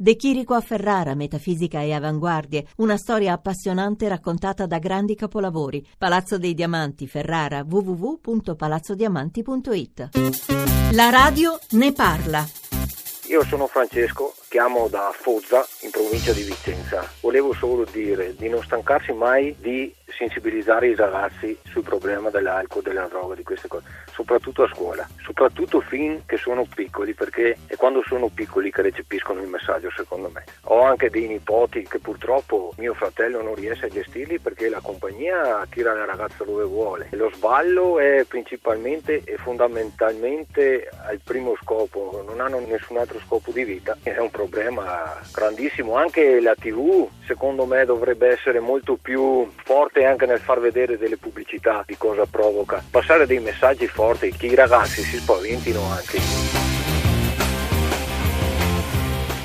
De Chirico a Ferrara, metafisica e avanguardie, una storia appassionante raccontata da grandi capolavori. Palazzo dei Diamanti, Ferrara, www.palazzodiamanti.it. La radio ne parla. Io sono Francesco, chiamo da Foggia in provincia di Vicenza. Volevo solo dire di non stancarsi mai di sensibilizzare i ragazzi sul problema dell'alcol, della droga, di queste cose, soprattutto a scuola, soprattutto fin che sono piccoli, perché è quando sono piccoli che recepiscono il messaggio secondo me. Ho anche dei nipoti che purtroppo mio fratello non riesce a gestirli perché la compagnia tira la ragazza dove vuole. Lo sballo è principalmente e fondamentalmente al primo scopo, non hanno nessun altro scopo di vita, è un problema grandissimo. Anche la TV secondo me dovrebbe essere molto più forte anche nel far vedere delle pubblicità di cosa provoca. Passare dei messaggi forti che i ragazzi si spaventino anche.